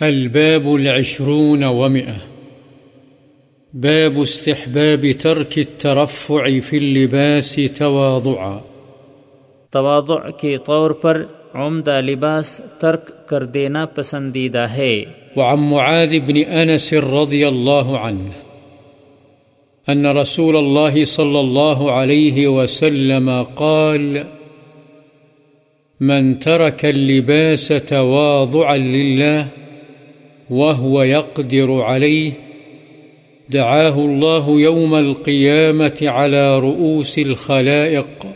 الباب العشرون ومئة. باب استحباب ترك الترفع في اللباس تواضعا. تواضع کے طور پر عمدہ لباس ترک کر دینا پسندیدہ ہے۔ وعن معاذ بن أنس رضي الله عنه أن رسول الله صلى الله عليه وسلم قال من ترك اللباس تواضعا لله وهو يقدر عليه. دعاه الله يوم القيامة على رؤوس الخلائق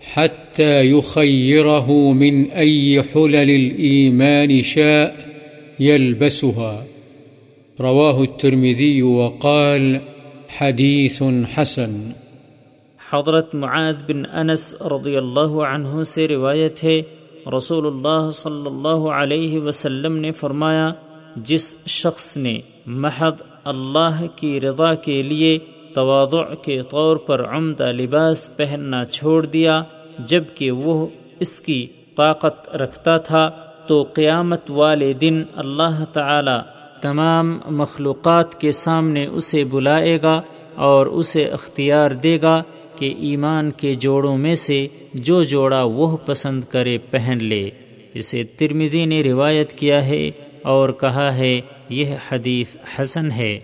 حتى يخيره من أي حلل الإيمان شاء يلبسها. رواه الترمذي وقال حديث حسن. حضرت معاذ بن انس رضی اللہ عنہ سے روایت ہے، رسول اللہ صلی اللہ علیہ وسلم نے فرمایا جس شخص نے محض اللہ کی رضا کے لیے تواضع کے طور پر عمدہ لباس پہننا چھوڑ دیا جبکہ وہ اس کی طاقت رکھتا تھا، تو قیامت والے دن اللہ تعالی تمام مخلوقات کے سامنے اسے بلائے گا اور اسے اختیار دے گا کہ ایمان کے جوڑوں میں سے جو جوڑا وہ پسند کرے پہن لے۔ اسے ترمزی نے روایت کیا ہے اور کہا ہے یہ حدیث حسن ہے۔